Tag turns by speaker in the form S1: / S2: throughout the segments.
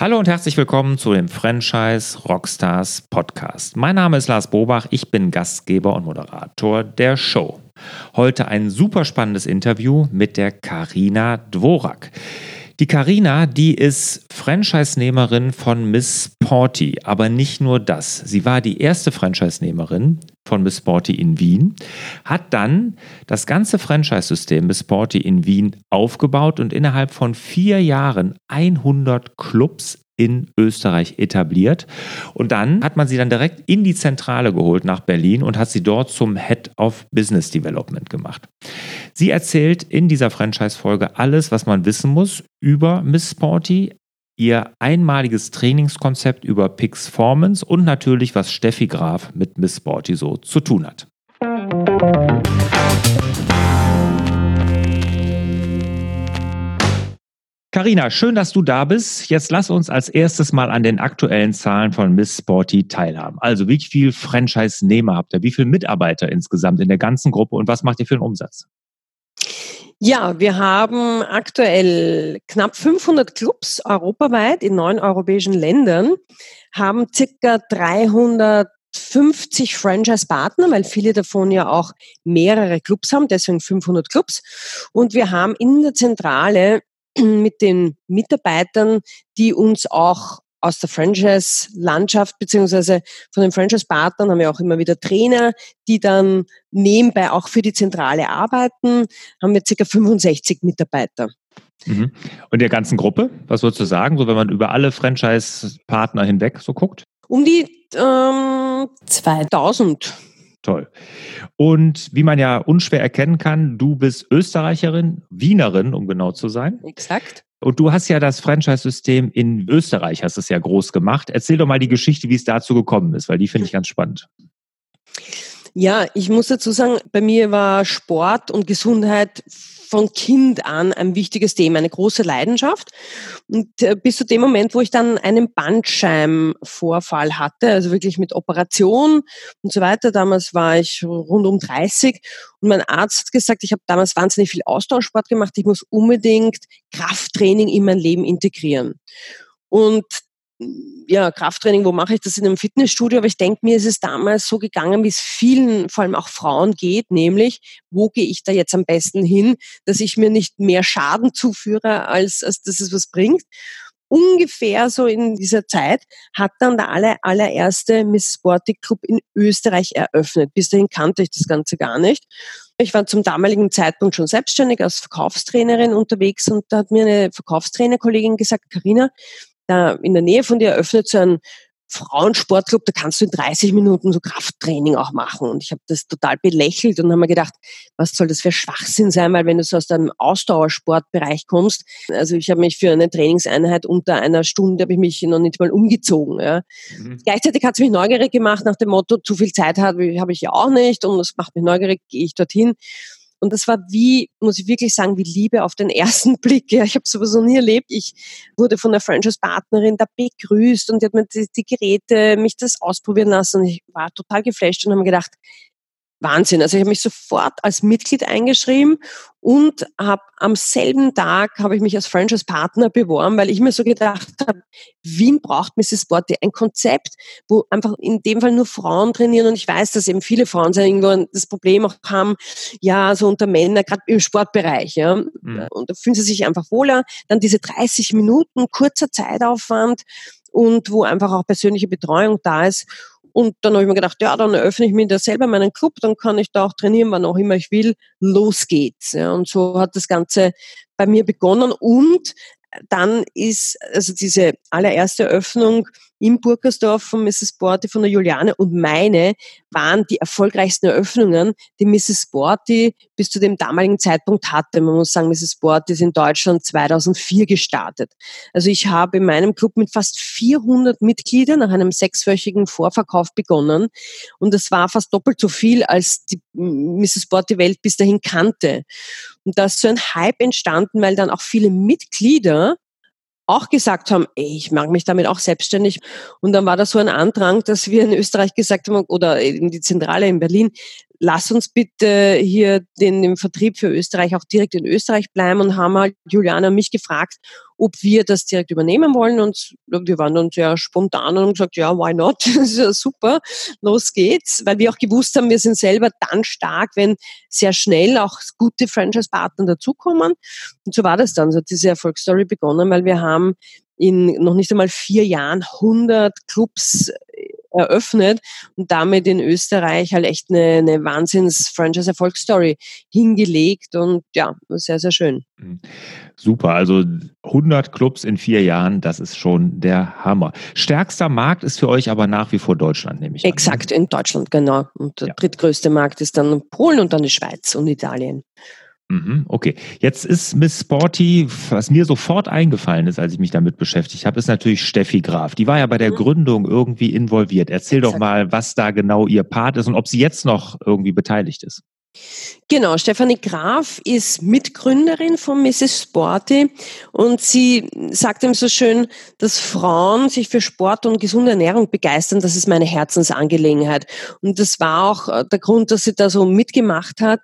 S1: Hallo und herzlich willkommen zu dem Franchise Rockstars Podcast. Mein Name ist Lars Bobach, ich bin Gastgeber und Moderator der Show. Heute ein super spannendes Interview mit der Karina Dvorak. Die Karina, die ist Franchise-Nehmerin von Miss Sporty, aber nicht nur das. Sie war die erste Franchise-Nehmerin von Miss Sporty in Wien, hat dann das ganze Franchise-System Miss Sporty in Wien aufgebaut und innerhalb von vier Jahren 100 Clubs in Österreich etabliert. Und dann hat man sie dann direkt in die Zentrale geholt nach Berlin und hat sie dort zum Head of Business Development gemacht. Sie erzählt in dieser Franchise-Folge alles, was man wissen muss über Miss Sporty, ihr einmaliges Trainingskonzept über Pixformance und natürlich, was Steffi Graf mit Miss Sporty so zu tun hat. Carina, schön, dass du da bist. Jetzt lass uns als erstes mal an den aktuellen Zahlen von Miss Sporty teilhaben. Also, wie viel Franchise-Nehmer habt ihr? Wie viele Mitarbeiter insgesamt in der ganzen Gruppe und was macht ihr für einen Umsatz?
S2: Ja, wir haben aktuell knapp 500 Clubs europaweit in neun europäischen Ländern, haben circa 350 Franchise-Partner, weil viele davon ja auch mehrere Clubs haben, deswegen 500 Clubs. Und wir haben in der Zentrale mit den Mitarbeitern, die uns auch aus der Franchise-Landschaft beziehungsweise von den Franchise-Partnern haben wir auch immer wieder Trainer, die dann nebenbei auch für die Zentrale arbeiten. Haben wir circa 65 Mitarbeiter.
S1: Mhm. Und der ganzen Gruppe, was würdest du sagen, so wenn man über alle Franchise-Partner hinweg so guckt?
S2: Um die ähm, 2000.
S1: Toll. Und wie man ja unschwer erkennen kann, du bist Österreicherin, Wienerin, um genau zu sein.
S2: Exakt.
S1: Und du hast ja das Franchise-System in Österreich, hast es ja groß gemacht. Erzähl doch mal die Geschichte, wie es dazu gekommen ist, weil die finde ich ganz spannend.
S2: Ja, ich muss dazu sagen, bei mir war Sport und Gesundheit von Kind an ein wichtiges Thema, eine große Leidenschaft. Und äh, bis zu dem Moment, wo ich dann einen Bandscheibenvorfall hatte, also wirklich mit Operation und so weiter, damals war ich rund um 30 und mein Arzt hat gesagt, ich habe damals wahnsinnig viel Austauschsport gemacht, ich muss unbedingt Krafttraining in mein Leben integrieren. Und ja, Krafttraining, wo mache ich das in einem Fitnessstudio? Aber ich denke, mir ist es damals so gegangen, wie es vielen, vor allem auch Frauen geht, nämlich, wo gehe ich da jetzt am besten hin, dass ich mir nicht mehr Schaden zuführe, als, als dass es was bringt. Ungefähr so in dieser Zeit hat dann der aller, allererste Miss Sporty Club in Österreich eröffnet. Bis dahin kannte ich das Ganze gar nicht. Ich war zum damaligen Zeitpunkt schon selbstständig als Verkaufstrainerin unterwegs und da hat mir eine Verkaufstrainerkollegin gesagt, Karina, da in der Nähe von dir eröffnet so ein Frauensportclub, da kannst du in 30 Minuten so Krafttraining auch machen. Und ich habe das total belächelt und habe mir gedacht, was soll das für Schwachsinn sein, weil wenn du so aus deinem Ausdauersportbereich kommst, also ich habe mich für eine Trainingseinheit unter einer Stunde, habe ich mich noch nicht mal umgezogen. Ja. Mhm. Gleichzeitig hat es mich neugierig gemacht nach dem Motto, zu viel Zeit habe habe ich ja auch nicht und das macht mich neugierig, gehe ich dorthin. Und das war wie, muss ich wirklich sagen, wie Liebe auf den ersten Blick. Ja, ich habe sowas noch nie erlebt. Ich wurde von der Franchise-Partnerin da begrüßt und die hat mir die, die Geräte, mich das ausprobieren lassen. Und ich war total geflasht und habe mir gedacht, Wahnsinn. Also ich habe mich sofort als Mitglied eingeschrieben und habe am selben Tag habe ich mich als Franchise-Partner beworben, weil ich mir so gedacht habe, Wien braucht Mrs. Sporty ein Konzept, wo einfach in dem Fall nur Frauen trainieren und ich weiß, dass eben viele Frauen irgendwo das Problem auch haben, ja, so unter Männern, gerade im Sportbereich, ja. Mhm. Und da fühlen sie sich einfach wohler. Dann diese 30 Minuten, kurzer Zeitaufwand und wo einfach auch persönliche Betreuung da ist. Und dann habe ich mir gedacht, ja, dann eröffne ich mir da selber meinen Club, dann kann ich da auch trainieren, wann auch immer ich will. Los geht's. Ja, und so hat das Ganze bei mir begonnen. Und dann ist also diese allererste Eröffnung im Burgersdorf von Mrs. Borty, von der Juliane und meine waren die erfolgreichsten Eröffnungen, die Mrs. Borty bis zu dem damaligen Zeitpunkt hatte. Man muss sagen, Mrs. Borty ist in Deutschland 2004 gestartet. Also ich habe in meinem Club mit fast 400 Mitgliedern nach einem sechswöchigen Vorverkauf begonnen und das war fast doppelt so viel, als die Mrs. Borty Welt bis dahin kannte. Und da ist so ein Hype entstanden, weil dann auch viele Mitglieder auch gesagt haben, ey, ich mag mich damit auch selbstständig. Und dann war da so ein Andrang, dass wir in Österreich gesagt haben, oder in die Zentrale in Berlin, lass uns bitte hier den, den Vertrieb für Österreich auch direkt in Österreich bleiben und haben halt Juliana und mich gefragt, ob wir das direkt übernehmen wollen. Und wir waren dann sehr spontan und haben gesagt, ja, why not? Das ist ja super, los geht's. Weil wir auch gewusst haben, wir sind selber dann stark, wenn sehr schnell auch gute Franchise-Partner dazukommen. Und so war das dann. So hat diese Erfolgsstory begonnen, weil wir haben in noch nicht einmal vier Jahren 100 Clubs eröffnet und damit in Österreich halt echt eine, eine Wahnsinns-Franchise-Erfolgsstory hingelegt und ja, sehr, sehr schön. Mhm.
S1: Super, also 100 Clubs in vier Jahren, das ist schon der Hammer. Stärkster Markt ist für euch aber nach wie vor Deutschland, nehme ich
S2: an. Exakt, in Deutschland, genau. Und der ja. drittgrößte Markt ist dann Polen und dann die Schweiz und Italien.
S1: Mhm, okay, jetzt ist Miss Sporty, was mir sofort eingefallen ist, als ich mich damit beschäftigt habe, ist natürlich Steffi Graf. Die war ja bei der mhm. Gründung irgendwie involviert. Erzähl doch mal, was da genau ihr Part ist und ob sie jetzt noch irgendwie beteiligt ist.
S2: Genau, Stefanie Graf ist Mitgründerin von Mrs. Sporty und sie sagt ihm so schön, dass Frauen sich für Sport und gesunde Ernährung begeistern, das ist meine Herzensangelegenheit. Und das war auch äh, der Grund, dass sie da so mitgemacht hat,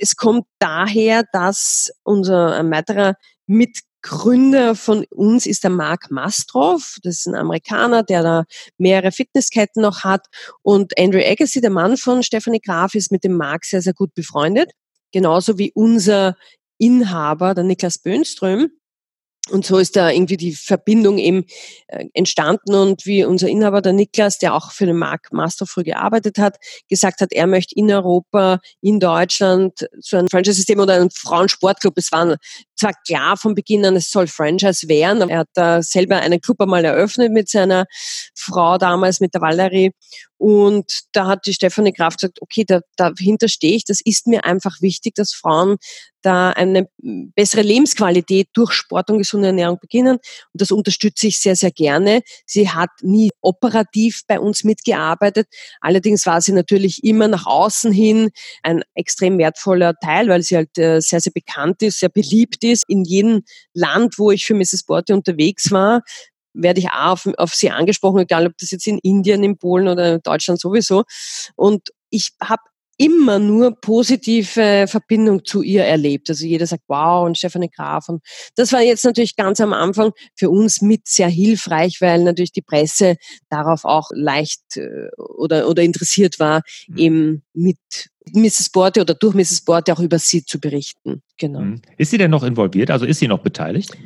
S2: es kommt daher, dass unser ein weiterer Mitgründer von uns ist der Mark Mastroff. Das ist ein Amerikaner, der da mehrere Fitnessketten noch hat. Und Andrew Agassi, der Mann von Stephanie Graf, ist mit dem Mark sehr, sehr gut befreundet. Genauso wie unser Inhaber, der Niklas Böhnström. Und so ist da irgendwie die Verbindung eben äh, entstanden und wie unser Inhaber, der Niklas, der auch für den Mark Master früh gearbeitet hat, gesagt hat, er möchte in Europa, in Deutschland so ein Franchise-System oder ein Frauensportclub. Es war zwar klar von Beginn an, es soll Franchise werden. Er hat da selber einen Club einmal eröffnet mit seiner Frau damals, mit der Valerie. Und da hat die Stefanie Kraft gesagt, okay, da, dahinter stehe ich. Das ist mir einfach wichtig, dass Frauen da eine bessere Lebensqualität durch Sport und gesunde Ernährung beginnen. Und das unterstütze ich sehr, sehr gerne. Sie hat nie operativ bei uns mitgearbeitet. Allerdings war sie natürlich immer nach außen hin ein extrem wertvoller Teil, weil sie halt äh, sehr, sehr bekannt ist, sehr beliebt ist. In jedem Land, wo ich für Mrs. Borte unterwegs war, werde ich auch auf, auf sie angesprochen, egal ob das jetzt in Indien, in Polen oder in Deutschland sowieso. Und ich habe immer nur positive Verbindung zu ihr erlebt. Also jeder sagt, wow, und Stefanie Graf. Und das war jetzt natürlich ganz am Anfang für uns mit sehr hilfreich, weil natürlich die Presse darauf auch leicht äh, oder, oder interessiert war, mhm. eben mit Mrs. Borte oder durch Mrs. Borte auch über sie zu berichten. Genau. Mhm.
S1: Ist sie denn noch involviert? Also ist sie noch beteiligt?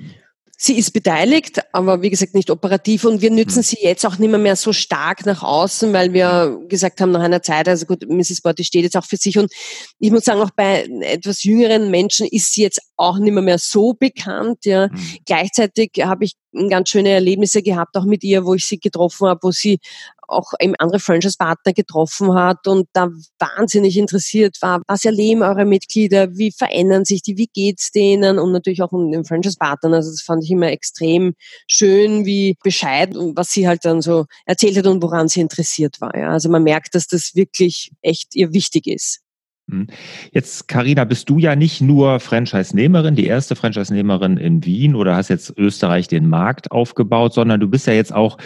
S2: Sie ist beteiligt, aber wie gesagt nicht operativ und wir nützen hm. sie jetzt auch nicht mehr, mehr so stark nach außen, weil wir gesagt haben nach einer Zeit, also gut, Mrs. Borty steht jetzt auch für sich und ich muss sagen, auch bei etwas jüngeren Menschen ist sie jetzt auch nicht mehr, mehr so bekannt. Ja. Mhm. Gleichzeitig habe ich ganz schöne Erlebnisse gehabt, auch mit ihr, wo ich sie getroffen habe, wo sie auch eben andere Franchise-Partner getroffen hat und da wahnsinnig interessiert war, was erleben eure Mitglieder, wie verändern sich die, wie geht's denen und natürlich auch um den Franchise-Partnern. Also das fand ich immer extrem schön, wie Bescheid und was sie halt dann so erzählt hat und woran sie interessiert war. Ja. Also man merkt, dass das wirklich echt ihr wichtig ist.
S1: Hm. Jetzt, Karina, bist du ja nicht nur Franchise-Nehmerin, die erste Franchise-Nehmerin in Wien oder hast jetzt Österreich den Markt aufgebaut, sondern du bist ja jetzt auch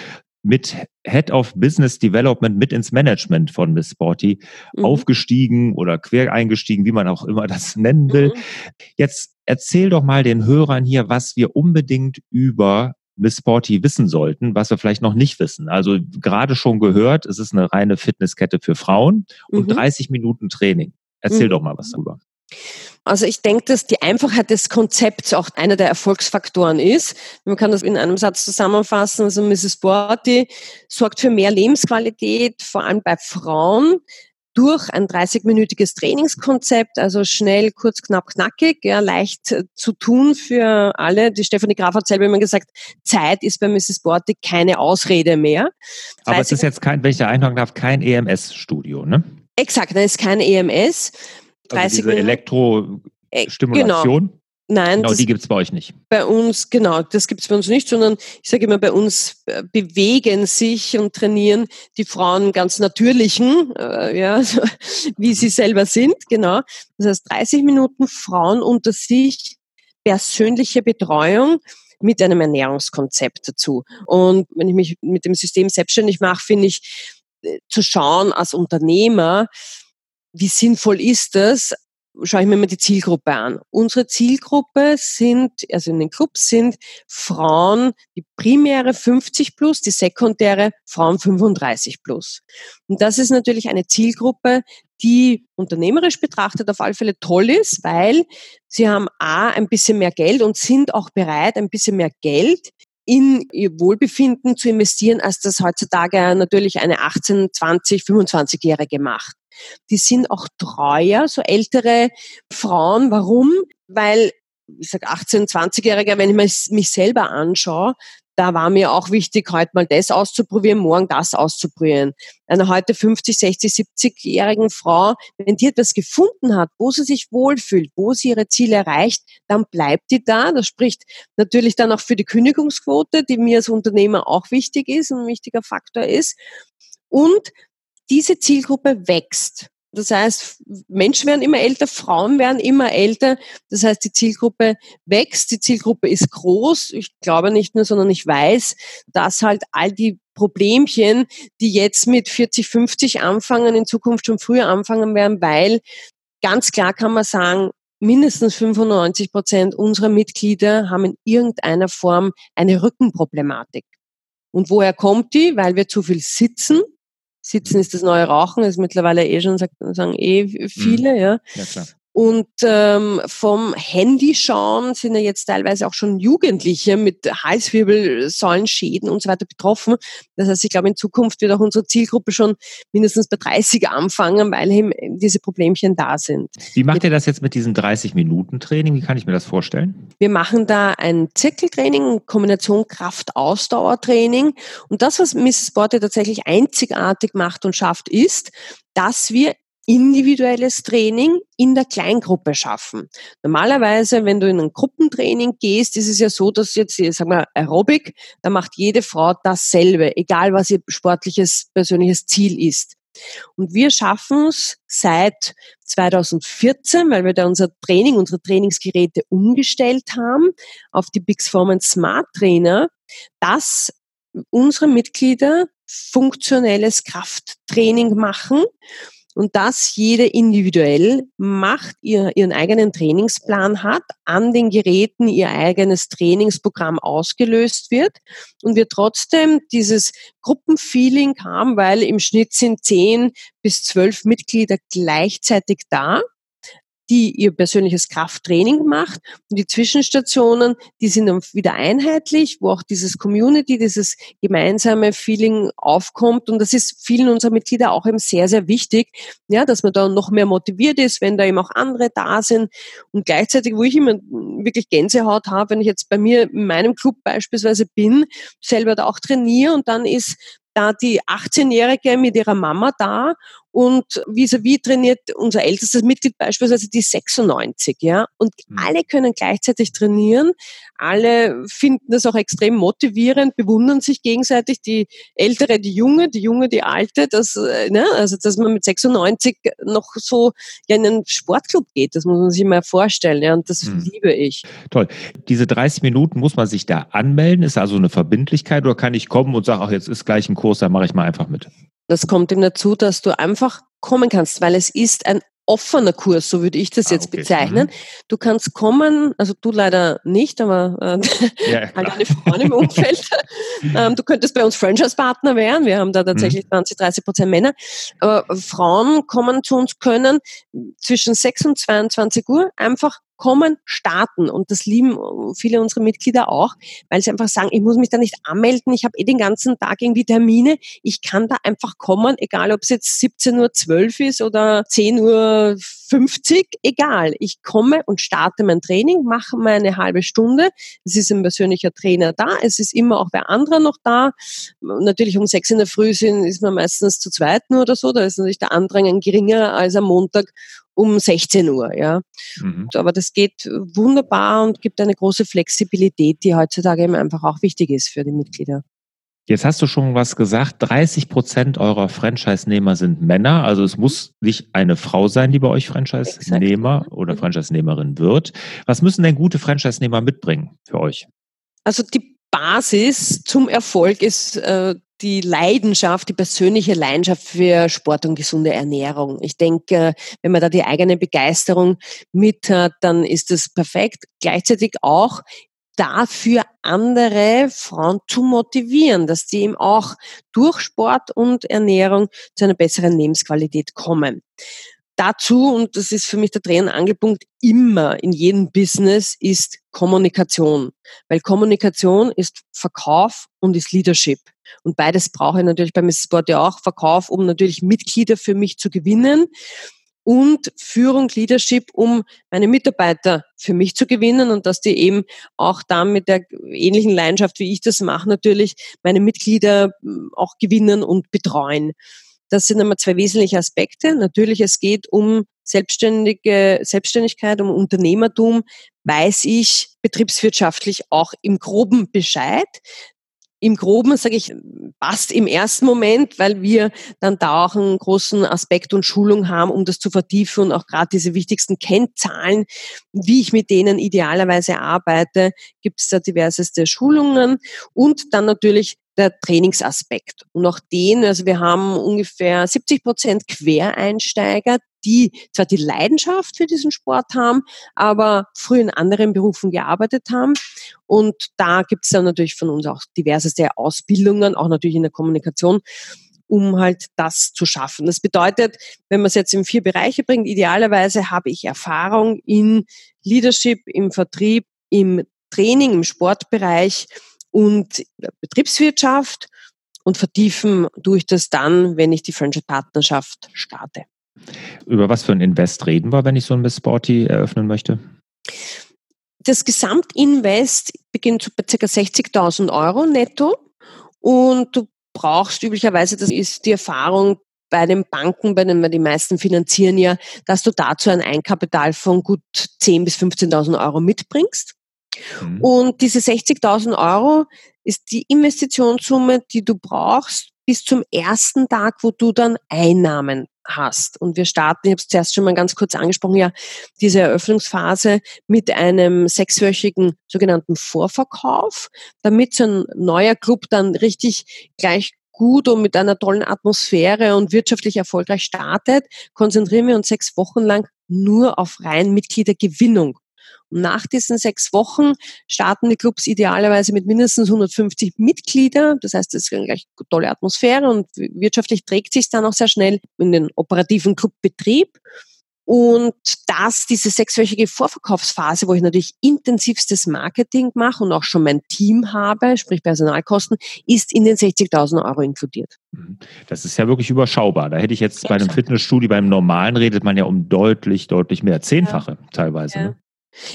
S1: mit Head of Business Development mit ins Management von Miss Sporty mhm. aufgestiegen oder quer eingestiegen, wie man auch immer das nennen will. Mhm. Jetzt erzähl doch mal den Hörern hier, was wir unbedingt über Miss Sporty wissen sollten, was wir vielleicht noch nicht wissen. Also gerade schon gehört, es ist eine reine Fitnesskette für Frauen und mhm. 30 Minuten Training. Erzähl mhm. doch mal was darüber.
S2: Also ich denke, dass die Einfachheit des Konzepts auch einer der Erfolgsfaktoren ist. Man kann das in einem Satz zusammenfassen. Also Mrs. Borty sorgt für mehr Lebensqualität, vor allem bei Frauen durch ein 30-minütiges Trainingskonzept, also schnell, kurz, knapp, knackig, ja, leicht zu tun für alle. Die Stefanie Graf hat selber immer gesagt, Zeit ist bei Mrs. Borty keine Ausrede mehr.
S1: Aber es ist jetzt kein, wenn ich da einhaken darf, kein EMS-Studio, ne?
S2: Exakt, das ist kein EMS.
S1: 30 also diese Elektrostimulation. Genau.
S2: Nein,
S1: genau, die gibt es bei euch nicht.
S2: Bei uns, genau, das gibt es bei uns nicht, sondern ich sage immer, bei uns äh, bewegen sich und trainieren die Frauen ganz natürlichen, äh, ja, wie sie selber sind, genau. Das heißt, 30 Minuten Frauen unter sich, persönliche Betreuung mit einem Ernährungskonzept dazu. Und wenn ich mich mit dem System selbstständig mache, finde ich, äh, zu schauen als Unternehmer, wie sinnvoll ist das? Schaue ich mir mal die Zielgruppe an. Unsere Zielgruppe sind, also in den Clubs sind Frauen, die primäre 50 plus, die sekundäre Frauen 35 plus. Und das ist natürlich eine Zielgruppe, die unternehmerisch betrachtet auf alle Fälle toll ist, weil sie haben A, ein bisschen mehr Geld und sind auch bereit, ein bisschen mehr Geld in ihr Wohlbefinden zu investieren, als das heutzutage natürlich eine 18, 20, 25-Jährige macht. Die sind auch treuer, so ältere Frauen. Warum? Weil ich sag 18, 20-Jährige, wenn ich mich selber anschaue, da war mir auch wichtig, heute mal das auszuprobieren, morgen das auszuprobieren. Eine heute 50, 60, 70-jährigen Frau, wenn die etwas gefunden hat, wo sie sich wohlfühlt, wo sie ihre Ziele erreicht, dann bleibt die da. Das spricht natürlich dann auch für die Kündigungsquote, die mir als Unternehmer auch wichtig ist, ein wichtiger Faktor ist. Und diese Zielgruppe wächst. Das heißt, Menschen werden immer älter, Frauen werden immer älter. Das heißt, die Zielgruppe wächst, die Zielgruppe ist groß. Ich glaube nicht nur, sondern ich weiß, dass halt all die Problemchen, die jetzt mit 40, 50 anfangen, in Zukunft schon früher anfangen werden, weil ganz klar kann man sagen, mindestens 95 Prozent unserer Mitglieder haben in irgendeiner Form eine Rückenproblematik. Und woher kommt die? Weil wir zu viel sitzen, Sitzen ist das neue Rauchen, ist mittlerweile eh schon, sagen eh viele, mhm. ja. Ja, klar. Und ähm, vom Handy schauen sind ja jetzt teilweise auch schon Jugendliche mit Halswirbelsäulenschäden und so weiter betroffen. Das heißt, ich glaube, in Zukunft wird auch unsere Zielgruppe schon mindestens bei 30 anfangen, weil eben diese Problemchen da sind.
S1: Wie macht ihr das jetzt mit diesem 30-Minuten-Training? Wie kann ich mir das vorstellen?
S2: Wir machen da ein Zirkeltraining, Kombination Kraft-Ausdauer-Training. Und das, was Mrs. Borte tatsächlich einzigartig macht und schafft, ist, dass wir individuelles Training in der Kleingruppe schaffen. Normalerweise, wenn du in ein Gruppentraining gehst, ist es ja so, dass jetzt, sagen wir, Aerobic, da macht jede Frau dasselbe, egal was ihr sportliches, persönliches Ziel ist. Und wir schaffen es seit 2014, weil wir da unser Training, unsere Trainingsgeräte umgestellt haben auf die Big Smart Trainer, dass unsere Mitglieder funktionelles Krafttraining machen und dass jede individuell macht, ihr, ihren eigenen Trainingsplan hat, an den Geräten ihr eigenes Trainingsprogramm ausgelöst wird und wir trotzdem dieses Gruppenfeeling haben, weil im Schnitt sind zehn bis zwölf Mitglieder gleichzeitig da die ihr persönliches Krafttraining macht. Und die Zwischenstationen, die sind dann wieder einheitlich, wo auch dieses Community, dieses gemeinsame Feeling aufkommt. Und das ist vielen unserer Mitglieder auch eben sehr, sehr wichtig, ja, dass man da noch mehr motiviert ist, wenn da eben auch andere da sind. Und gleichzeitig, wo ich immer wirklich Gänsehaut habe, wenn ich jetzt bei mir in meinem Club beispielsweise bin, selber da auch trainiere und dann ist da die 18-Jährige mit ihrer Mama da und vis-à-vis -vis trainiert unser ältestes Mitglied beispielsweise die 96, ja. Und mhm. alle können gleichzeitig trainieren. Alle finden das auch extrem motivierend, bewundern sich gegenseitig, die Ältere, die Junge, die Junge, die Alte, das, äh, ne, also, dass man mit 96 noch so ja, in einen Sportclub geht, das muss man sich mal vorstellen, ja. Und das mhm. liebe ich.
S1: Toll. Diese 30 Minuten muss man sich da anmelden? Ist also eine Verbindlichkeit oder kann ich kommen und sagen, ach, jetzt ist gleich ein Kurs, da mache ich mal einfach mit?
S2: Das kommt ihm dazu, dass du einfach kommen kannst, weil es ist ein offener Kurs, so würde ich das ah, jetzt okay. bezeichnen. Mhm. Du kannst kommen, also du leider nicht, aber äh, ja, halt eine Frau im Umfeld. ähm, du könntest bei uns Franchise-Partner werden. Wir haben da tatsächlich mhm. 20, 30 Prozent Männer. Aber Frauen kommen zu uns können zwischen 6 und 22 Uhr einfach kommen, starten. Und das lieben viele unserer Mitglieder auch, weil sie einfach sagen, ich muss mich da nicht anmelden, ich habe eh den ganzen Tag irgendwie Termine, ich kann da einfach kommen, egal ob es jetzt 17.12 Uhr ist oder 10.50 Uhr, egal. Ich komme und starte mein Training, mache meine halbe Stunde. Es ist ein persönlicher Trainer da, es ist immer auch wer anderer noch da. Natürlich um sechs in der Früh sind, ist man meistens zu zweit nur oder so, da ist natürlich der Andrang geringer als am Montag um 16 Uhr, ja. Mhm. Aber das geht wunderbar und gibt eine große Flexibilität, die heutzutage eben einfach auch wichtig ist für die Mitglieder.
S1: Jetzt hast du schon was gesagt, 30 Prozent eurer Franchise-Nehmer sind Männer. Also es muss nicht eine Frau sein, die bei euch Franchise-Nehmer oder. Franchise-Nehmerin wird. Was müssen denn gute Franchise-Nehmer mitbringen für euch?
S2: Also die Basis zum Erfolg ist äh, die Leidenschaft, die persönliche Leidenschaft für Sport und gesunde Ernährung. Ich denke, wenn man da die eigene Begeisterung mit hat, dann ist das perfekt. Gleichzeitig auch dafür andere Frauen zu motivieren, dass die eben auch durch Sport und Ernährung zu einer besseren Lebensqualität kommen. Dazu, und das ist für mich der Dreh- und Angelpunkt immer in jedem Business, ist Kommunikation. Weil Kommunikation ist Verkauf und ist Leadership. Und beides brauche ich natürlich bei Mrs. Sport ja auch. Verkauf, um natürlich Mitglieder für mich zu gewinnen und Führung, Leadership, um meine Mitarbeiter für mich zu gewinnen und dass die eben auch da mit der ähnlichen Leidenschaft, wie ich das mache, natürlich meine Mitglieder hm, auch gewinnen und betreuen. Das sind einmal zwei wesentliche Aspekte. Natürlich, es geht um selbstständige Selbstständigkeit, um Unternehmertum, weiß ich betriebswirtschaftlich auch im groben Bescheid? Im Groben, sage ich, passt im ersten Moment, weil wir dann da auch einen großen Aspekt und Schulung haben, um das zu vertiefen und auch gerade diese wichtigsten Kennzahlen, wie ich mit denen idealerweise arbeite, gibt es da diverseste Schulungen. Und dann natürlich der Trainingsaspekt. Und auch den, also wir haben ungefähr 70 Prozent Quereinsteiger, die zwar die Leidenschaft für diesen Sport haben, aber früher in anderen Berufen gearbeitet haben. Und da gibt es dann natürlich von uns auch diverseste Ausbildungen, auch natürlich in der Kommunikation um halt das zu schaffen. Das bedeutet, wenn man es jetzt in vier Bereiche bringt, idealerweise habe ich Erfahrung in Leadership, im Vertrieb, im Training, im Sportbereich und Betriebswirtschaft und vertiefen durch das dann, wenn ich die Franchise-Partnerschaft starte.
S1: Über was für ein Invest reden wir, wenn ich so ein Miss Sporty eröffnen möchte?
S2: Das Gesamtinvest beginnt bei ca. 60.000 Euro netto und du brauchst üblicherweise, das ist die Erfahrung bei den Banken, bei denen wir die meisten finanzieren ja, dass du dazu ein Einkapital von gut 10.000 bis 15.000 Euro mitbringst. Mhm. Und diese 60.000 Euro ist die Investitionssumme, die du brauchst bis zum ersten Tag, wo du dann Einnahmen hast. Und wir starten, ich habe es zuerst schon mal ganz kurz angesprochen, ja, diese Eröffnungsphase mit einem sechswöchigen sogenannten Vorverkauf, damit so ein neuer Club dann richtig gleich gut und mit einer tollen Atmosphäre und wirtschaftlich erfolgreich startet, konzentrieren wir uns sechs Wochen lang nur auf rein Mitgliedergewinnung. Nach diesen sechs Wochen starten die Clubs idealerweise mit mindestens 150 Mitglieder. Das heißt, es ist eine gleich tolle Atmosphäre und wirtschaftlich trägt sich dann auch sehr schnell in den operativen Clubbetrieb. Und das, diese sechswöchige Vorverkaufsphase, wo ich natürlich intensivstes Marketing mache und auch schon mein Team habe, sprich Personalkosten, ist in den 60.000 Euro inkludiert.
S1: Mhm. Das ist ja wirklich überschaubar. Da hätte ich jetzt bei einem Fitnessstudio, beim normalen redet man ja um deutlich, deutlich mehr, zehnfache ja. teilweise. Ja. Ne?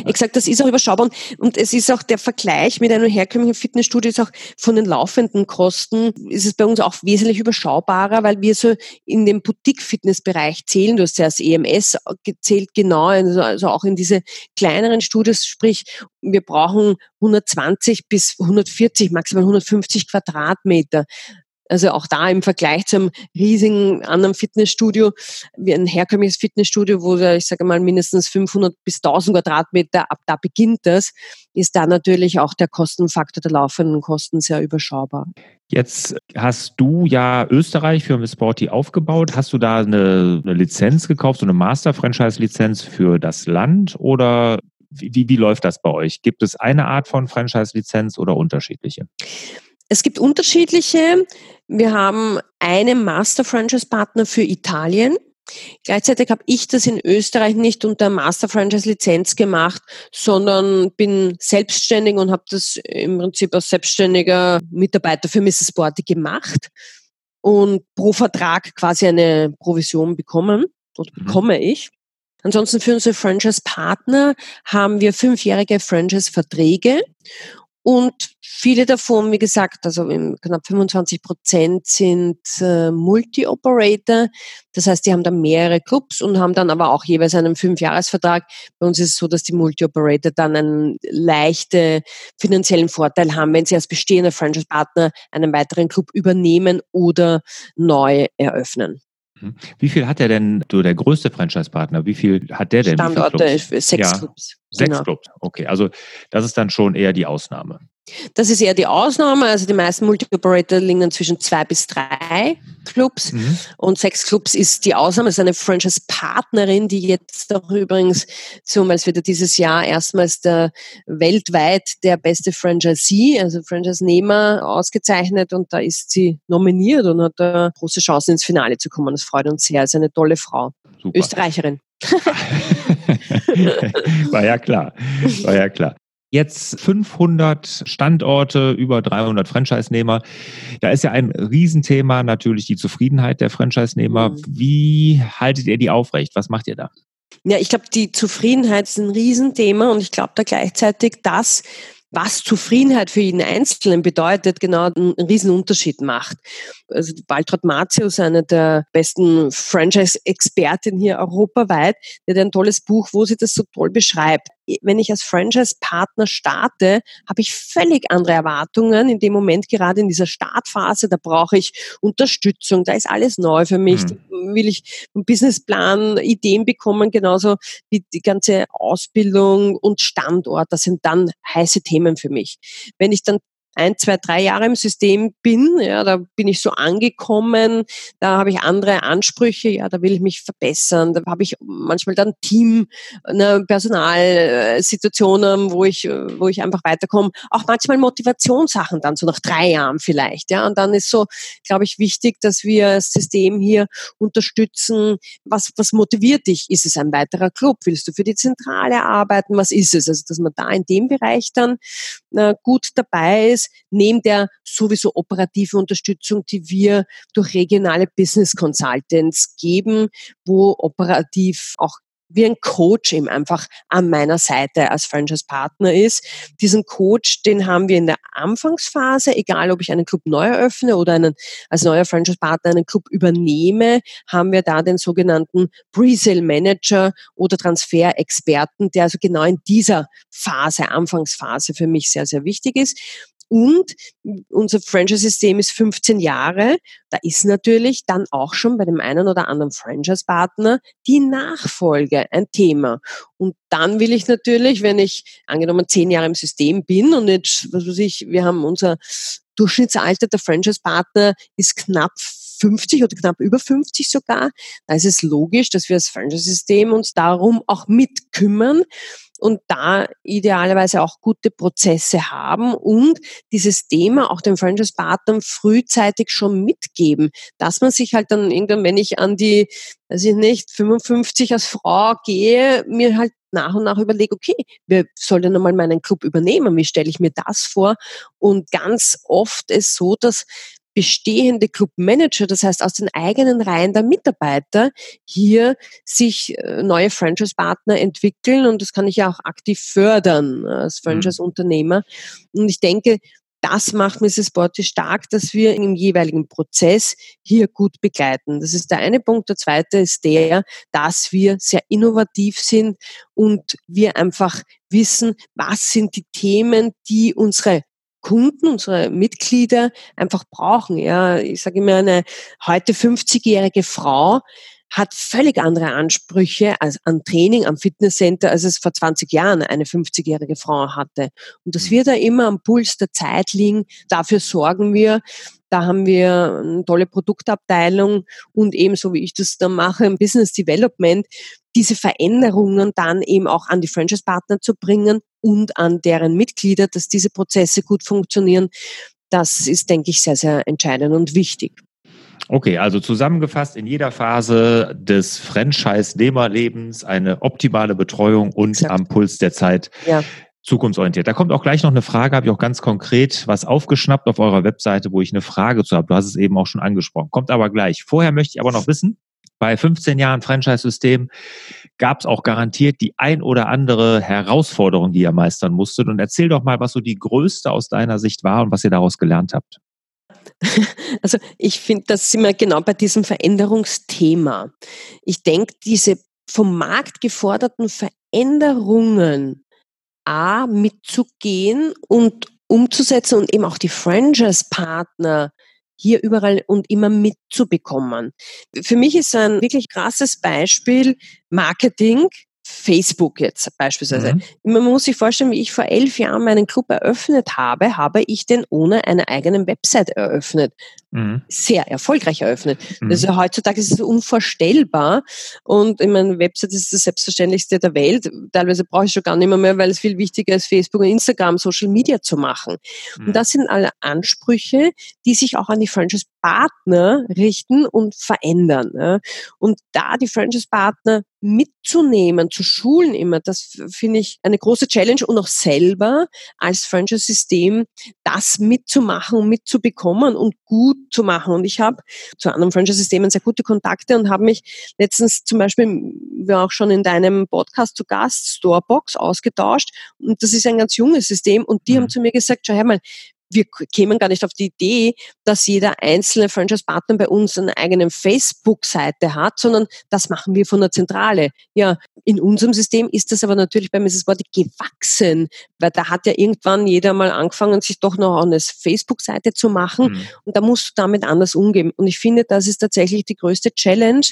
S2: Ich sage, das ist auch überschaubar und es ist auch der Vergleich mit einem herkömmlichen Fitnessstudio ist auch von den laufenden Kosten ist es bei uns auch wesentlich überschaubarer, weil wir so in den Boutique-Fitness-Bereich zählen. Du hast ja das EMS gezählt, genau, also, also auch in diese kleineren Studios, sprich, wir brauchen 120 bis 140, maximal 150 Quadratmeter. Also auch da im Vergleich zum riesigen anderen Fitnessstudio, wie ein herkömmliches Fitnessstudio, wo ich sage mal mindestens 500 bis 1000 Quadratmeter, ab da beginnt das, ist da natürlich auch der Kostenfaktor der laufenden Kosten sehr überschaubar.
S1: Jetzt hast du ja Österreich für Sporty aufgebaut. Hast du da eine, eine Lizenz gekauft, so eine Master-Franchise-Lizenz für das Land oder wie, wie, wie läuft das bei euch? Gibt es eine Art von Franchise-Lizenz oder unterschiedliche?
S2: Es gibt unterschiedliche. Wir haben einen Master Franchise Partner für Italien. Gleichzeitig habe ich das in Österreich nicht unter Master Franchise Lizenz gemacht, sondern bin selbstständig und habe das im Prinzip als selbstständiger Mitarbeiter für Mrs. Sporty gemacht und pro Vertrag quasi eine Provision bekommen oder mhm. bekomme ich. Ansonsten für unsere Franchise-Partner haben wir fünfjährige Franchise-Verträge und viele davon, wie gesagt, also knapp 25 Prozent sind äh, Multi-Operator. Das heißt, die haben dann mehrere Clubs und haben dann aber auch jeweils einen Fünfjahresvertrag. Bei uns ist es so, dass die Multi-Operator dann einen leichten finanziellen Vorteil haben, wenn sie als bestehender Franchise-Partner einen weiteren Club übernehmen oder neu eröffnen.
S1: Mhm. Wie viel hat er denn, du der größte Franchise-Partner, wie viel hat der denn?
S2: Standorte, sechs ja, Clubs.
S1: Sechs genau. Clubs, okay. Also das ist dann schon eher die Ausnahme.
S2: Das ist eher die Ausnahme. Also die meisten Multi-Operator liegen zwischen zwei bis drei Clubs. Mhm. Und sechs Clubs ist die Ausnahme. Das ist eine Franchise-Partnerin, die jetzt auch übrigens, zum es wird dieses Jahr erstmals der weltweit der beste Franchisee, also Franchise-Nehmer ausgezeichnet. Und da ist sie nominiert und hat da große Chancen ins Finale zu kommen. Das freut uns sehr. ist eine tolle Frau. Super. Österreicherin.
S1: War ja klar. War ja klar. Jetzt 500 Standorte, über 300 Franchise-Nehmer. Da ist ja ein Riesenthema natürlich die Zufriedenheit der Franchise-Nehmer. Mhm. Wie haltet ihr die aufrecht? Was macht ihr da?
S2: Ja, ich glaube, die Zufriedenheit ist ein Riesenthema und ich glaube da gleichzeitig, dass was Zufriedenheit für jeden Einzelnen bedeutet, genau einen Riesenunterschied macht. Also Waltraud Martius, eine der besten Franchise-Expertinnen hier europaweit, die hat ein tolles Buch, wo sie das so toll beschreibt wenn ich als Franchise-Partner starte, habe ich völlig andere Erwartungen in dem Moment, gerade in dieser Startphase. Da brauche ich Unterstützung, da ist alles neu für mich. Mhm. will ich einen Businessplan, Ideen bekommen, genauso wie die ganze Ausbildung und Standort. Das sind dann heiße Themen für mich. Wenn ich dann ein, zwei, drei Jahre im System bin, ja, da bin ich so angekommen, da habe ich andere Ansprüche, ja, da will ich mich verbessern, da habe ich manchmal dann Team, eine Personalsituationen, wo ich, wo ich einfach weiterkomme, auch manchmal Motivationssachen dann, so nach drei Jahren vielleicht, ja, und dann ist so, glaube ich, wichtig, dass wir das System hier unterstützen, was, was motiviert dich? Ist es ein weiterer Club? Willst du für die Zentrale arbeiten? Was ist es? Also, dass man da in dem Bereich dann äh, gut dabei ist, neben der sowieso operativen Unterstützung, die wir durch regionale Business Consultants geben, wo operativ auch wie ein Coach eben einfach an meiner Seite als Franchise-Partner ist. Diesen Coach, den haben wir in der Anfangsphase, egal ob ich einen Club neu eröffne oder einen, als neuer Franchise-Partner einen Club übernehme, haben wir da den sogenannten Pre-Sale-Manager oder Transfer-Experten, der also genau in dieser Phase, Anfangsphase für mich sehr, sehr wichtig ist. Und unser Franchise-System ist 15 Jahre. Da ist natürlich dann auch schon bei dem einen oder anderen Franchise-Partner die Nachfolge ein Thema. Und dann will ich natürlich, wenn ich angenommen zehn Jahre im System bin und jetzt, was weiß ich, wir haben unser Durchschnittsalter der Franchise-Partner ist knapp 50 oder knapp über 50 sogar. Da ist es logisch, dass wir als Franchise-System uns darum auch mitkümmern und da idealerweise auch gute Prozesse haben und dieses Thema auch den Franchise-Partnern frühzeitig schon mitgeben, dass man sich halt dann irgendwann, wenn ich an die, weiß ich nicht, 55 als Frau gehe, mir halt nach und nach überlege, okay, wer soll denn einmal meinen Club übernehmen? Wie stelle ich mir das vor? Und ganz oft ist so, dass bestehende Clubmanager, das heißt aus den eigenen Reihen der Mitarbeiter, hier sich äh, neue Franchise-Partner entwickeln und das kann ich ja auch aktiv fördern als mhm. Franchise-Unternehmer. Und ich denke, das macht Mrs. Botti stark, dass wir im jeweiligen Prozess hier gut begleiten. Das ist der eine Punkt. Der zweite ist der, dass wir sehr innovativ sind und wir einfach wissen, was sind die Themen, die unsere Kunden, unsere Mitglieder einfach brauchen. Ja, ich sage immer, eine heute 50-jährige Frau hat völlig andere Ansprüche als an Training am Fitnesscenter, als es vor 20 Jahren eine 50-jährige Frau hatte. Und dass wir da immer am Puls der Zeit liegen, dafür sorgen wir, da haben wir eine tolle Produktabteilung und ebenso wie ich das dann mache im Business Development, diese Veränderungen dann eben auch an die Franchise-Partner zu bringen und an deren Mitglieder, dass diese Prozesse gut funktionieren. Das ist, denke ich, sehr, sehr entscheidend und wichtig.
S1: Okay, also zusammengefasst in jeder Phase des Franchise-Nehmerlebens eine optimale Betreuung und Exakt. am Puls der Zeit ja zukunftsorientiert. Da kommt auch gleich noch eine Frage, habe ich auch ganz konkret was aufgeschnappt auf eurer Webseite, wo ich eine Frage zu habe. Du hast es eben auch schon angesprochen. Kommt aber gleich. Vorher möchte ich aber noch wissen, bei 15 Jahren Franchise-System gab es auch garantiert die ein oder andere Herausforderung, die ihr meistern musstet. Und erzähl doch mal, was so die größte aus deiner Sicht war und was ihr daraus gelernt habt.
S2: Also ich finde, das sind wir genau bei diesem Veränderungsthema. Ich denke, diese vom Markt geforderten Veränderungen A mitzugehen und umzusetzen und eben auch die Franchise-Partner hier überall und immer mitzubekommen. Für mich ist ein wirklich krasses Beispiel Marketing. Facebook jetzt beispielsweise. Mhm. Man muss sich vorstellen, wie ich vor elf Jahren meinen Club eröffnet habe, habe ich den ohne eine eigene Website eröffnet. Mhm. Sehr erfolgreich eröffnet. Mhm. Also heutzutage ist es unvorstellbar. Und in meiner Website ist das Selbstverständlichste der Welt. Teilweise brauche ich schon gar nicht mehr, mehr weil es viel wichtiger ist, Facebook und Instagram, Social Media zu machen. Und mhm. das sind alle Ansprüche, die sich auch an die Franchise-Partner richten und verändern. Und da die Franchise-Partner mitzunehmen, zu schulen immer, das finde ich eine große Challenge und auch selber als Franchise-System das mitzumachen und mitzubekommen und gut zu machen. Und ich habe zu anderen Franchise-Systemen sehr gute Kontakte und habe mich letztens zum Beispiel, wir auch schon in deinem Podcast zu Gast, Storebox ausgetauscht. Und das ist ein ganz junges System und die mhm. haben zu mir gesagt, schau her mal, wir kämen gar nicht auf die Idee, dass jeder einzelne Franchise-Partner bei uns eine eigene Facebook-Seite hat, sondern das machen wir von der Zentrale. Ja, in unserem System ist das aber natürlich bei Mrs. Body gewachsen, weil da hat ja irgendwann jeder mal angefangen, sich doch noch eine Facebook-Seite zu machen mhm. und da musst du damit anders umgehen. Und ich finde, das ist tatsächlich die größte Challenge,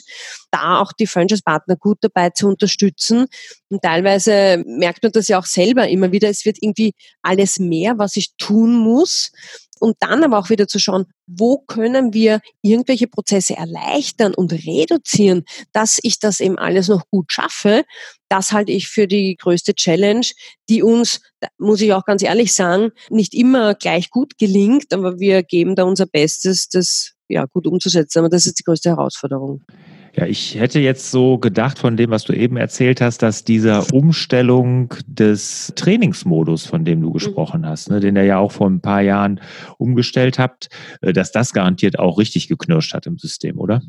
S2: da auch die Franchise-Partner gut dabei zu unterstützen. Und teilweise merkt man das ja auch selber immer wieder, es wird irgendwie alles mehr, was ich tun muss und dann aber auch wieder zu schauen, wo können wir irgendwelche Prozesse erleichtern und reduzieren, dass ich das eben alles noch gut schaffe. Das halte ich für die größte Challenge, die uns, muss ich auch ganz ehrlich sagen, nicht immer gleich gut gelingt, aber wir geben da unser Bestes, das ja gut umzusetzen. Aber das ist die größte Herausforderung.
S1: Ja, ich hätte jetzt so gedacht von dem, was du eben erzählt hast, dass dieser Umstellung des Trainingsmodus, von dem du mhm. gesprochen hast, ne, den ihr ja auch vor ein paar Jahren umgestellt habt, äh, dass das garantiert auch richtig geknirscht hat im System, oder?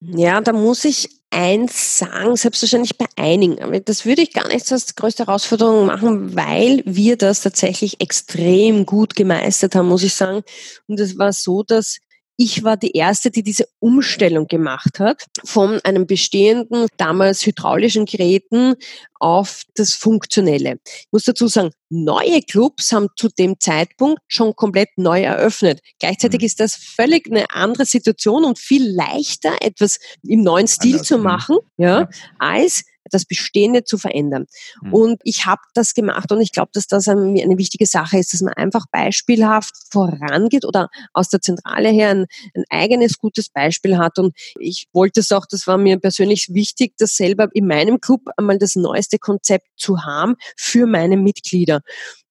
S2: Ja, da muss ich eins sagen, selbstverständlich bei einigen. Aber das würde ich gar nicht als größte Herausforderung machen, weil wir das tatsächlich extrem gut gemeistert haben, muss ich sagen. Und es war so, dass ich war die erste, die diese Umstellung gemacht hat von einem bestehenden, damals hydraulischen Geräten auf das Funktionelle. Ich muss dazu sagen, neue Clubs haben zu dem Zeitpunkt schon komplett neu eröffnet. Gleichzeitig mhm. ist das völlig eine andere Situation und viel leichter, etwas im neuen Stil Anders, zu machen, ja, ja, als das Bestehende zu verändern. Mhm. Und ich habe das gemacht und ich glaube, dass das eine, eine, wichtige Sache ist, dass man einfach beispielhaft vorangeht oder aus der Zentrale her ein, ein eigenes gutes Beispiel hat. Und ich wollte es auch, das war mir persönlich wichtig, das selber in meinem Club einmal das neueste Konzept zu haben für meine Mitglieder.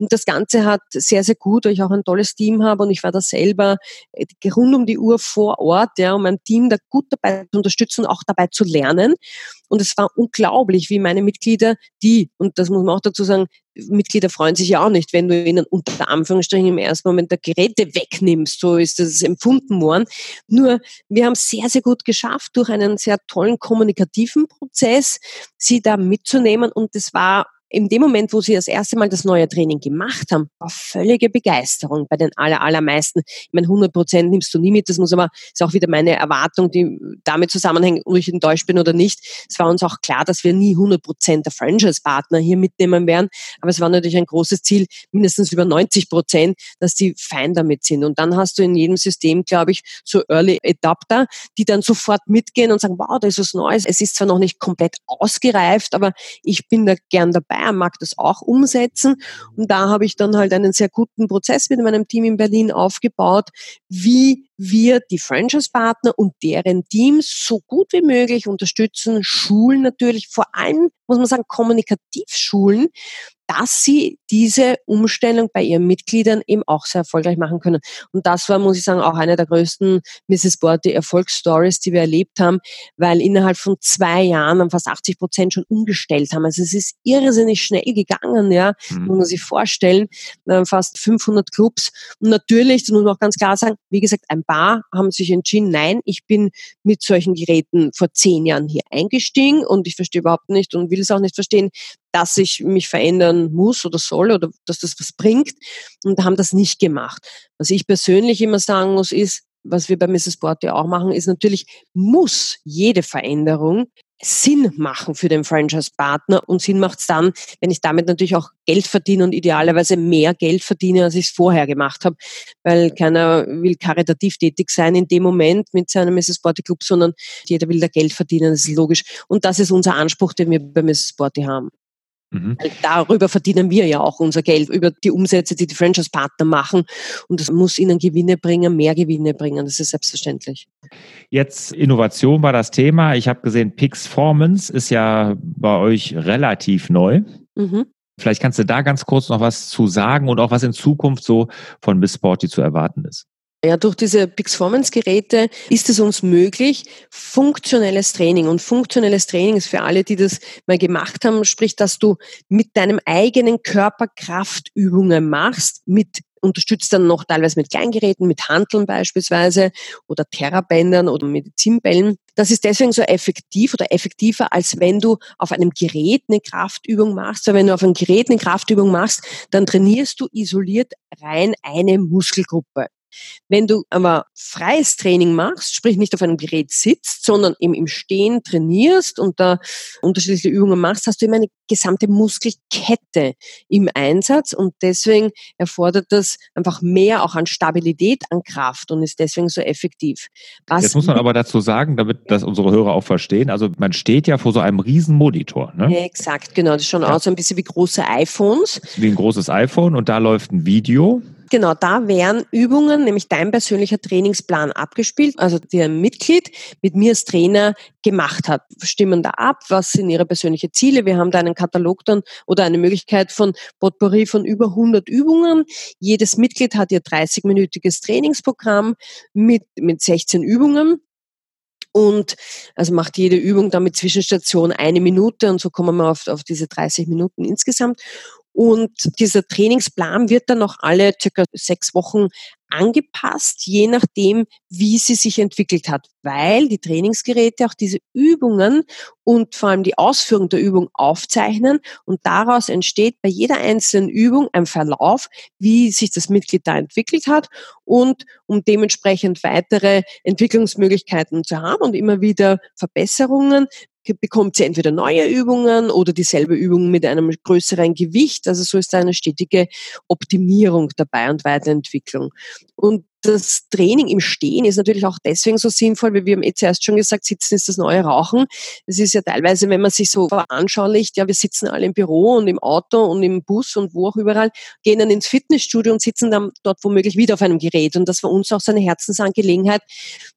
S2: Und das Ganze hat sehr, sehr gut, weil ich auch ein tolles Team habe und ich war da selber äh, rund um die Uhr vor Ort, ja, um mein Team da gut dabei zu unterstützen, auch dabei zu lernen. Und es war unglaublich, wie meine Mitglieder, die, und das muss man auch dazu sagen, Mitglieder freuen sich ja auch nicht, wenn du ihnen unter Anführungsstrichen im ersten Moment der Geräte wegnimmst. So ist das empfunden worden. Nur, wir haben sehr, sehr gut geschafft, durch einen sehr tollen kommunikativen Prozess, sie da mitzunehmen. Und das war in dem Moment, wo sie das erste Mal das neue Training gemacht haben, war völlige Begeisterung bei den aller, allermeisten. Ich meine, 100 Prozent nimmst du nie mit. Das muss aber, ist auch wieder meine Erwartung, die damit zusammenhängt, ob ich enttäuscht bin oder nicht. Es war uns auch klar, dass wir nie 100 Prozent der Franchise-Partner hier mitnehmen werden. Aber es war natürlich ein großes Ziel, mindestens über 90 Prozent, dass die fein damit sind. Und dann hast du in jedem System, glaube ich, so Early Adapter, die dann sofort mitgehen und sagen, wow, da ist was Neues. Es ist zwar noch nicht komplett ausgereift, aber ich bin da gern dabei er mag das auch umsetzen. Und da habe ich dann halt einen sehr guten Prozess mit meinem Team in Berlin aufgebaut, wie wir die Franchise-Partner und deren Teams so gut wie möglich unterstützen, schulen natürlich, vor allem muss man sagen, kommunikativ schulen, dass sie diese Umstellung bei ihren Mitgliedern eben auch sehr erfolgreich machen können. Und das war, muss ich sagen, auch eine der größten Mrs. Borty Erfolgsstories, die wir erlebt haben, weil innerhalb von zwei Jahren fast 80 Prozent schon umgestellt haben. Also es ist irrsinnig schnell gegangen, ja, mhm. muss man sich vorstellen, fast 500 Clubs. Und natürlich, das muss man auch ganz klar sagen, wie gesagt, ein paar haben sich entschieden, nein, ich bin mit solchen Geräten vor zehn Jahren hier eingestiegen und ich verstehe überhaupt nicht und will es auch nicht verstehen, dass ich mich verändern muss oder soll oder dass das was bringt und haben das nicht gemacht. Was ich persönlich immer sagen muss, ist, was wir bei Mrs. Sport ja auch machen, ist natürlich, muss jede Veränderung Sinn machen für den Franchise-Partner und Sinn macht es dann, wenn ich damit natürlich auch Geld verdiene und idealerweise mehr Geld verdiene, als ich es vorher gemacht habe, weil keiner will karitativ tätig sein in dem Moment mit seinem Mrs. Sporty Club, sondern jeder will da Geld verdienen, das ist logisch. Und das ist unser Anspruch, den wir bei Mrs. Sporty haben. Mhm. Darüber verdienen wir ja auch unser Geld, über die Umsätze, die die Franchise-Partner machen. Und das muss ihnen Gewinne bringen, mehr Gewinne bringen. Das ist selbstverständlich.
S1: Jetzt Innovation war das Thema. Ich habe gesehen, Pixformance ist ja bei euch relativ neu. Mhm. Vielleicht kannst du da ganz kurz noch was zu sagen und auch was in Zukunft so von Miss Sporty zu erwarten ist.
S2: Ja, durch diese Pixformance-Geräte ist es uns möglich, funktionelles Training. Und funktionelles Training ist für alle, die das mal gemacht haben, sprich, dass du mit deinem eigenen Körper Kraftübungen machst, mit unterstützt dann noch teilweise mit Kleingeräten, mit Hanteln beispielsweise oder Terrabändern oder Medizinbällen. Das ist deswegen so effektiv oder effektiver, als wenn du auf einem Gerät eine Kraftübung machst. Weil wenn du auf einem Gerät eine Kraftübung machst, dann trainierst du isoliert rein eine Muskelgruppe. Wenn du aber freies Training machst, sprich nicht auf einem Gerät sitzt, sondern eben im Stehen trainierst und da unterschiedliche Übungen machst, hast du immer eine gesamte Muskelkette im Einsatz und deswegen erfordert das einfach mehr auch an Stabilität, an Kraft und ist deswegen so effektiv.
S1: Was Jetzt muss man aber dazu sagen, damit das unsere Hörer auch verstehen, also man steht ja vor so einem riesen Monitor. Ne?
S2: exakt, genau. Das schaut ja. aus ein bisschen wie große iPhones.
S1: Wie ein großes iPhone und da läuft ein Video
S2: Genau, da wären Übungen, nämlich dein persönlicher Trainingsplan abgespielt, also der Mitglied mit mir als Trainer gemacht hat. Stimmen da ab, was sind ihre persönlichen Ziele. Wir haben da einen Katalog dann oder eine Möglichkeit von Potpourri von über 100 Übungen. Jedes Mitglied hat ihr 30-minütiges Trainingsprogramm mit, mit 16 Übungen und also macht jede Übung dann mit Zwischenstation eine Minute und so kommen wir auf, auf diese 30 Minuten insgesamt. Und dieser Trainingsplan wird dann noch alle circa sechs Wochen angepasst, je nachdem, wie sie sich entwickelt hat, weil die Trainingsgeräte auch diese Übungen und vor allem die Ausführung der Übung aufzeichnen. Und daraus entsteht bei jeder einzelnen Übung ein Verlauf, wie sich das Mitglied da entwickelt hat. Und um dementsprechend weitere Entwicklungsmöglichkeiten zu haben und immer wieder Verbesserungen, bekommt sie entweder neue Übungen oder dieselbe Übung mit einem größeren Gewicht. Also so ist da eine stetige Optimierung dabei und Weiterentwicklung. Und das Training im Stehen ist natürlich auch deswegen so sinnvoll, weil wir haben eh zuerst schon gesagt, Sitzen ist das neue Rauchen. Es ist ja teilweise, wenn man sich so veranschaulicht, ja, wir sitzen alle im Büro und im Auto und im Bus und wo auch überall, gehen dann ins Fitnessstudio und sitzen dann dort womöglich wieder auf einem Gerät. Und das war uns auch so eine Herzensangelegenheit,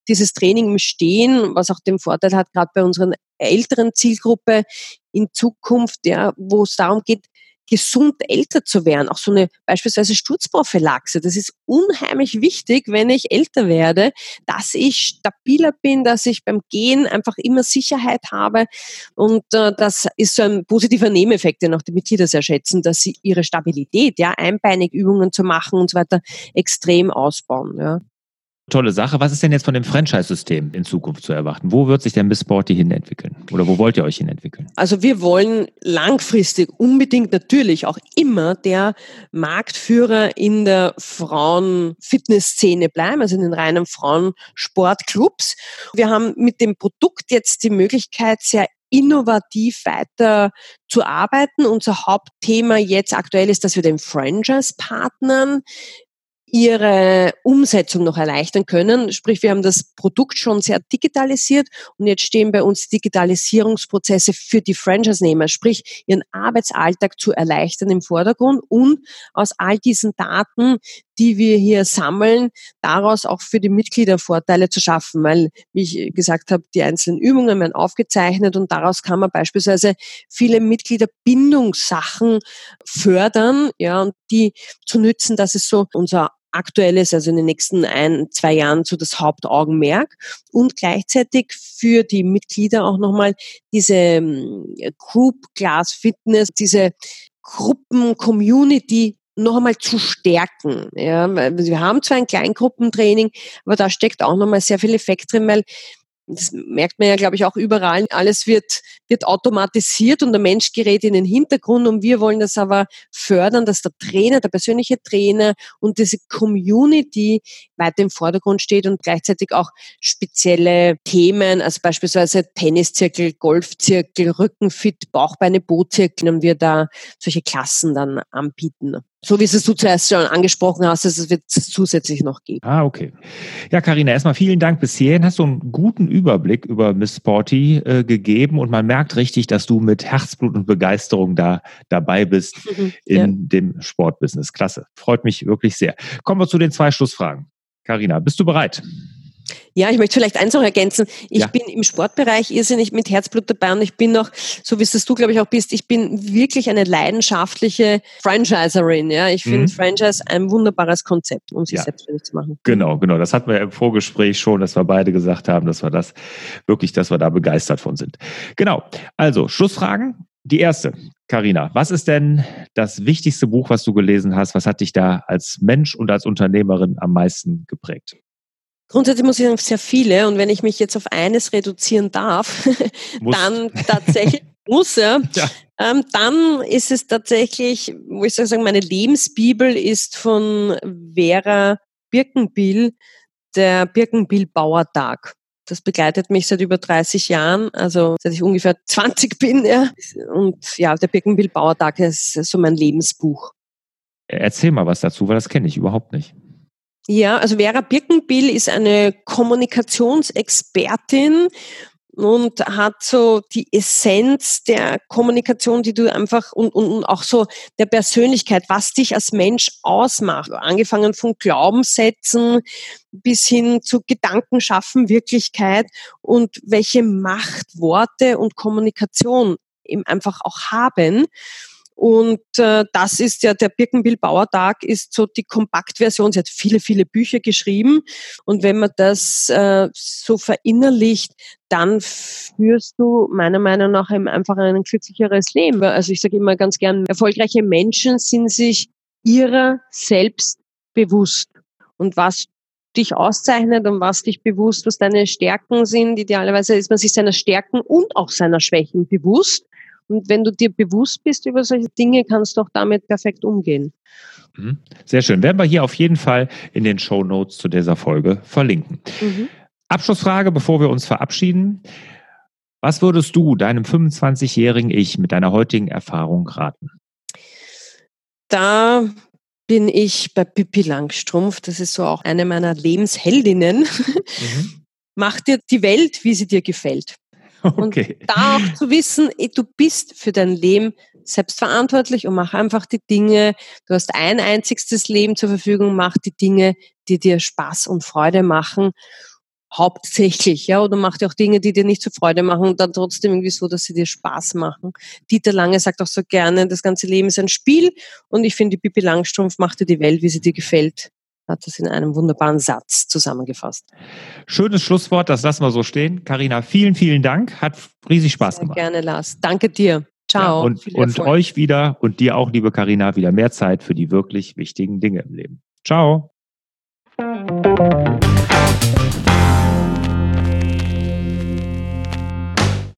S2: dieses Training im Stehen, was auch den Vorteil hat, gerade bei unseren älteren Zielgruppe in Zukunft, ja, wo es darum geht, gesund älter zu werden. Auch so eine beispielsweise Sturzprophylaxe. Das ist unheimlich wichtig, wenn ich älter werde, dass ich stabiler bin, dass ich beim Gehen einfach immer Sicherheit habe. Und äh, das ist so ein positiver Nebeneffekt, den auch die Mitglieder sehr schätzen, dass sie ihre Stabilität, ja, einbeinig Übungen zu machen und so weiter, extrem ausbauen. Ja.
S1: Tolle Sache. Was ist denn jetzt von dem Franchise-System in Zukunft zu erwarten? Wo wird sich denn Miss Sporty hin entwickeln? Oder wo wollt ihr euch hin entwickeln?
S2: Also wir wollen langfristig unbedingt natürlich auch immer der Marktführer in der Frauen-Fitness-Szene bleiben, also in den reinen Frauensportclubs. Wir haben mit dem Produkt jetzt die Möglichkeit, sehr innovativ weiter zu arbeiten. Unser Hauptthema jetzt aktuell ist, dass wir den Franchise-Partnern ihre Umsetzung noch erleichtern können. Sprich, wir haben das Produkt schon sehr digitalisiert und jetzt stehen bei uns Digitalisierungsprozesse für die Franchise-Nehmer, sprich ihren Arbeitsalltag zu erleichtern im Vordergrund und aus all diesen Daten, die wir hier sammeln, daraus auch für die Mitglieder Vorteile zu schaffen, weil, wie ich gesagt habe, die einzelnen Übungen werden aufgezeichnet und daraus kann man beispielsweise viele Mitgliederbindungssachen fördern, ja, und die zu nützen, das ist so unser aktuelles, also in den nächsten ein, zwei Jahren so das Hauptaugenmerk und gleichzeitig für die Mitglieder auch nochmal diese ähm, Group Class Fitness, diese Gruppen-Community noch einmal zu stärken. Ja, wir haben zwar ein Kleingruppentraining, aber da steckt auch noch mal sehr viel Effekt drin, weil das merkt man ja, glaube ich, auch überall. Alles wird, wird automatisiert und der Mensch gerät in den Hintergrund und wir wollen das aber fördern, dass der Trainer, der persönliche Trainer und diese Community weiter im Vordergrund steht und gleichzeitig auch spezielle Themen, also beispielsweise Tenniszirkel, Golfzirkel, Rückenfit, Bauchbeine, Bootzirkel und wir da solche Klassen dann anbieten so wie es du zuerst schon angesprochen hast, dass es wird zusätzlich noch geben.
S1: Ah, okay. Ja, Karina, erstmal vielen Dank bis hierhin. Hast du einen guten Überblick über Miss Sporty äh, gegeben und man merkt richtig, dass du mit Herzblut und Begeisterung da dabei bist mhm, in ja. dem Sportbusiness. Klasse. Freut mich wirklich sehr. Kommen wir zu den zwei Schlussfragen. Karina, bist du bereit?
S2: Ja, ich möchte vielleicht eins noch ergänzen. Ich ja. bin im Sportbereich irrsinnig mit Herzblut dabei und ich bin noch, so wie es du, glaube ich, auch bist, ich bin wirklich eine leidenschaftliche Franchiserin. Ja, ich finde mhm. Franchise ein wunderbares Konzept, um sich ja. selbstständig zu machen.
S1: Genau, genau. Das hatten wir im Vorgespräch schon, dass wir beide gesagt haben, dass wir das wirklich, dass wir da begeistert von sind. Genau. Also, Schlussfragen. Die erste, Karina, was ist denn das wichtigste Buch, was du gelesen hast? Was hat dich da als Mensch und als Unternehmerin am meisten geprägt?
S2: Grundsätzlich muss ich sagen, sehr viele. Und wenn ich mich jetzt auf eines reduzieren darf, dann tatsächlich muss. Ja. Ähm, dann ist es tatsächlich, wo ich sagen, meine Lebensbibel ist von Vera Birkenbill, der Birkenbill Bauertag. Das begleitet mich seit über 30 Jahren, also seit ich ungefähr 20 bin. Ja. Und ja, der Birkenbill Bauertag ist so mein Lebensbuch.
S1: Erzähl mal was dazu, weil das kenne ich überhaupt nicht.
S2: Ja, also Vera Birkenbill ist eine Kommunikationsexpertin und hat so die Essenz der Kommunikation, die du einfach und, und, auch so der Persönlichkeit, was dich als Mensch ausmacht, angefangen von Glaubenssätzen bis hin zu Gedanken schaffen, Wirklichkeit und welche Macht Worte und Kommunikation eben einfach auch haben. Und äh, das ist ja, der Birkenbill-Bauer Tag ist so die Kompaktversion. Sie hat viele, viele Bücher geschrieben. Und wenn man das äh, so verinnerlicht, dann führst du meiner Meinung nach einfach ein glücklicheres Leben. Also ich sage immer ganz gern, erfolgreiche Menschen sind sich ihrer selbst bewusst. Und was dich auszeichnet und was dich bewusst, was deine Stärken sind. Idealerweise ist man sich seiner Stärken und auch seiner Schwächen bewusst. Und wenn du dir bewusst bist über solche Dinge, kannst du auch damit perfekt umgehen.
S1: Mhm. Sehr schön. Werden wir hier auf jeden Fall in den Show Notes zu dieser Folge verlinken. Mhm. Abschlussfrage, bevor wir uns verabschieden. Was würdest du deinem 25-jährigen Ich mit deiner heutigen Erfahrung raten?
S2: Da bin ich bei Pippi Langstrumpf. Das ist so auch eine meiner Lebensheldinnen. Mhm. Mach dir die Welt, wie sie dir gefällt. Okay. Und da auch zu wissen, du bist für dein Leben selbstverantwortlich und mach einfach die Dinge. Du hast ein einziges Leben zur Verfügung, mach die Dinge, die dir Spaß und Freude machen. Hauptsächlich, ja, oder mach dir auch Dinge, die dir nicht so Freude machen und dann trotzdem irgendwie so, dass sie dir Spaß machen. Dieter Lange sagt auch so gerne, das ganze Leben ist ein Spiel und ich finde, die Pippi Langstrumpf macht dir die Welt, wie sie dir gefällt hat das in einem wunderbaren Satz zusammengefasst.
S1: Schönes Schlusswort, das lassen wir so stehen. Karina, vielen, vielen Dank. Hat riesig Spaß Sehr gemacht.
S2: Gerne, Lars. Danke dir. Ciao.
S1: Ja, und, und euch wieder und dir auch, liebe Karina, wieder mehr Zeit für die wirklich wichtigen Dinge im Leben. Ciao.